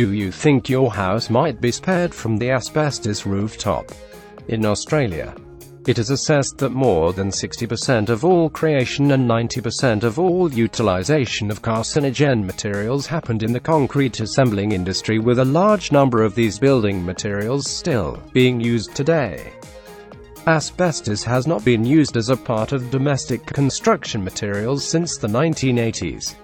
Do you think your house might be spared from the asbestos rooftop? In Australia, it is assessed that more than 60% of all creation and 90% of all utilization of carcinogen materials happened in the concrete assembling industry with a large number of these building materials still being used today. Asbestos has not been used as a part of domestic construction materials since the 1980s.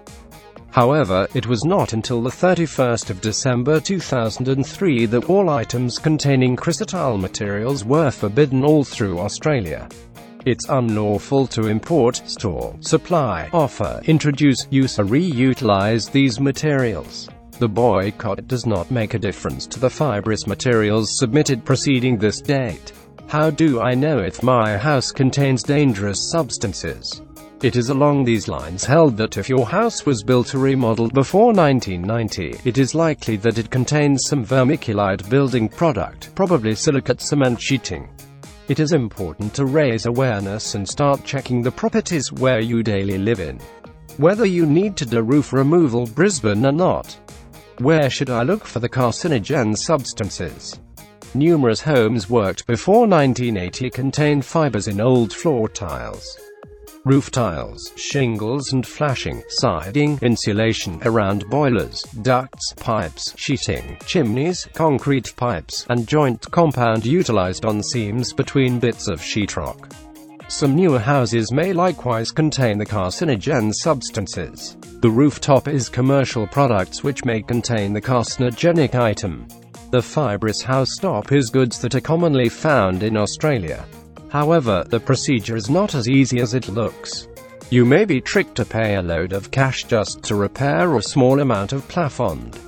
However, it was not until the 31st of December 2003 that all items containing chrysotile materials were forbidden all through Australia. It's unlawful to import, store, supply, offer, introduce, use or reutilize these materials. The boycott does not make a difference to the fibrous materials submitted preceding this date. How do I know if my house contains dangerous substances? It is along these lines held that if your house was built or remodeled before 1990, it is likely that it contains some vermiculite building product, probably silicate cement sheeting. It is important to raise awareness and start checking the properties where you daily live in. Whether you need to do roof removal Brisbane or not. Where should I look for the carcinogen substances? Numerous homes worked before 1980 contain fibers in old floor tiles roof tiles, shingles and flashing, siding, insulation around boilers, ducts, pipes, sheeting, chimneys, concrete pipes, and joint compound utilized on seams between bits of sheetrock. Some newer houses may likewise contain the carcinogen substances. The rooftop is commercial products which may contain the carcinogenic item. The fibrous house top is goods that are commonly found in Australia. However, the procedure is not as easy as it looks. You may be tricked to pay a load of cash just to repair a small amount of plafond.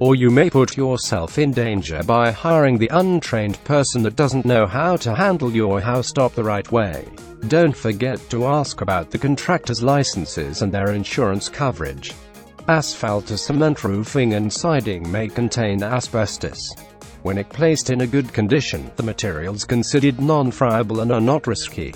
Or you may put yourself in danger by hiring the untrained person that doesn't know how to handle your house top the right way. Don't forget to ask about the contractor's licenses and their insurance coverage. Asphalt to cement roofing and siding may contain asbestos. When it placed in a good condition, the materials considered non-friable and are not risky.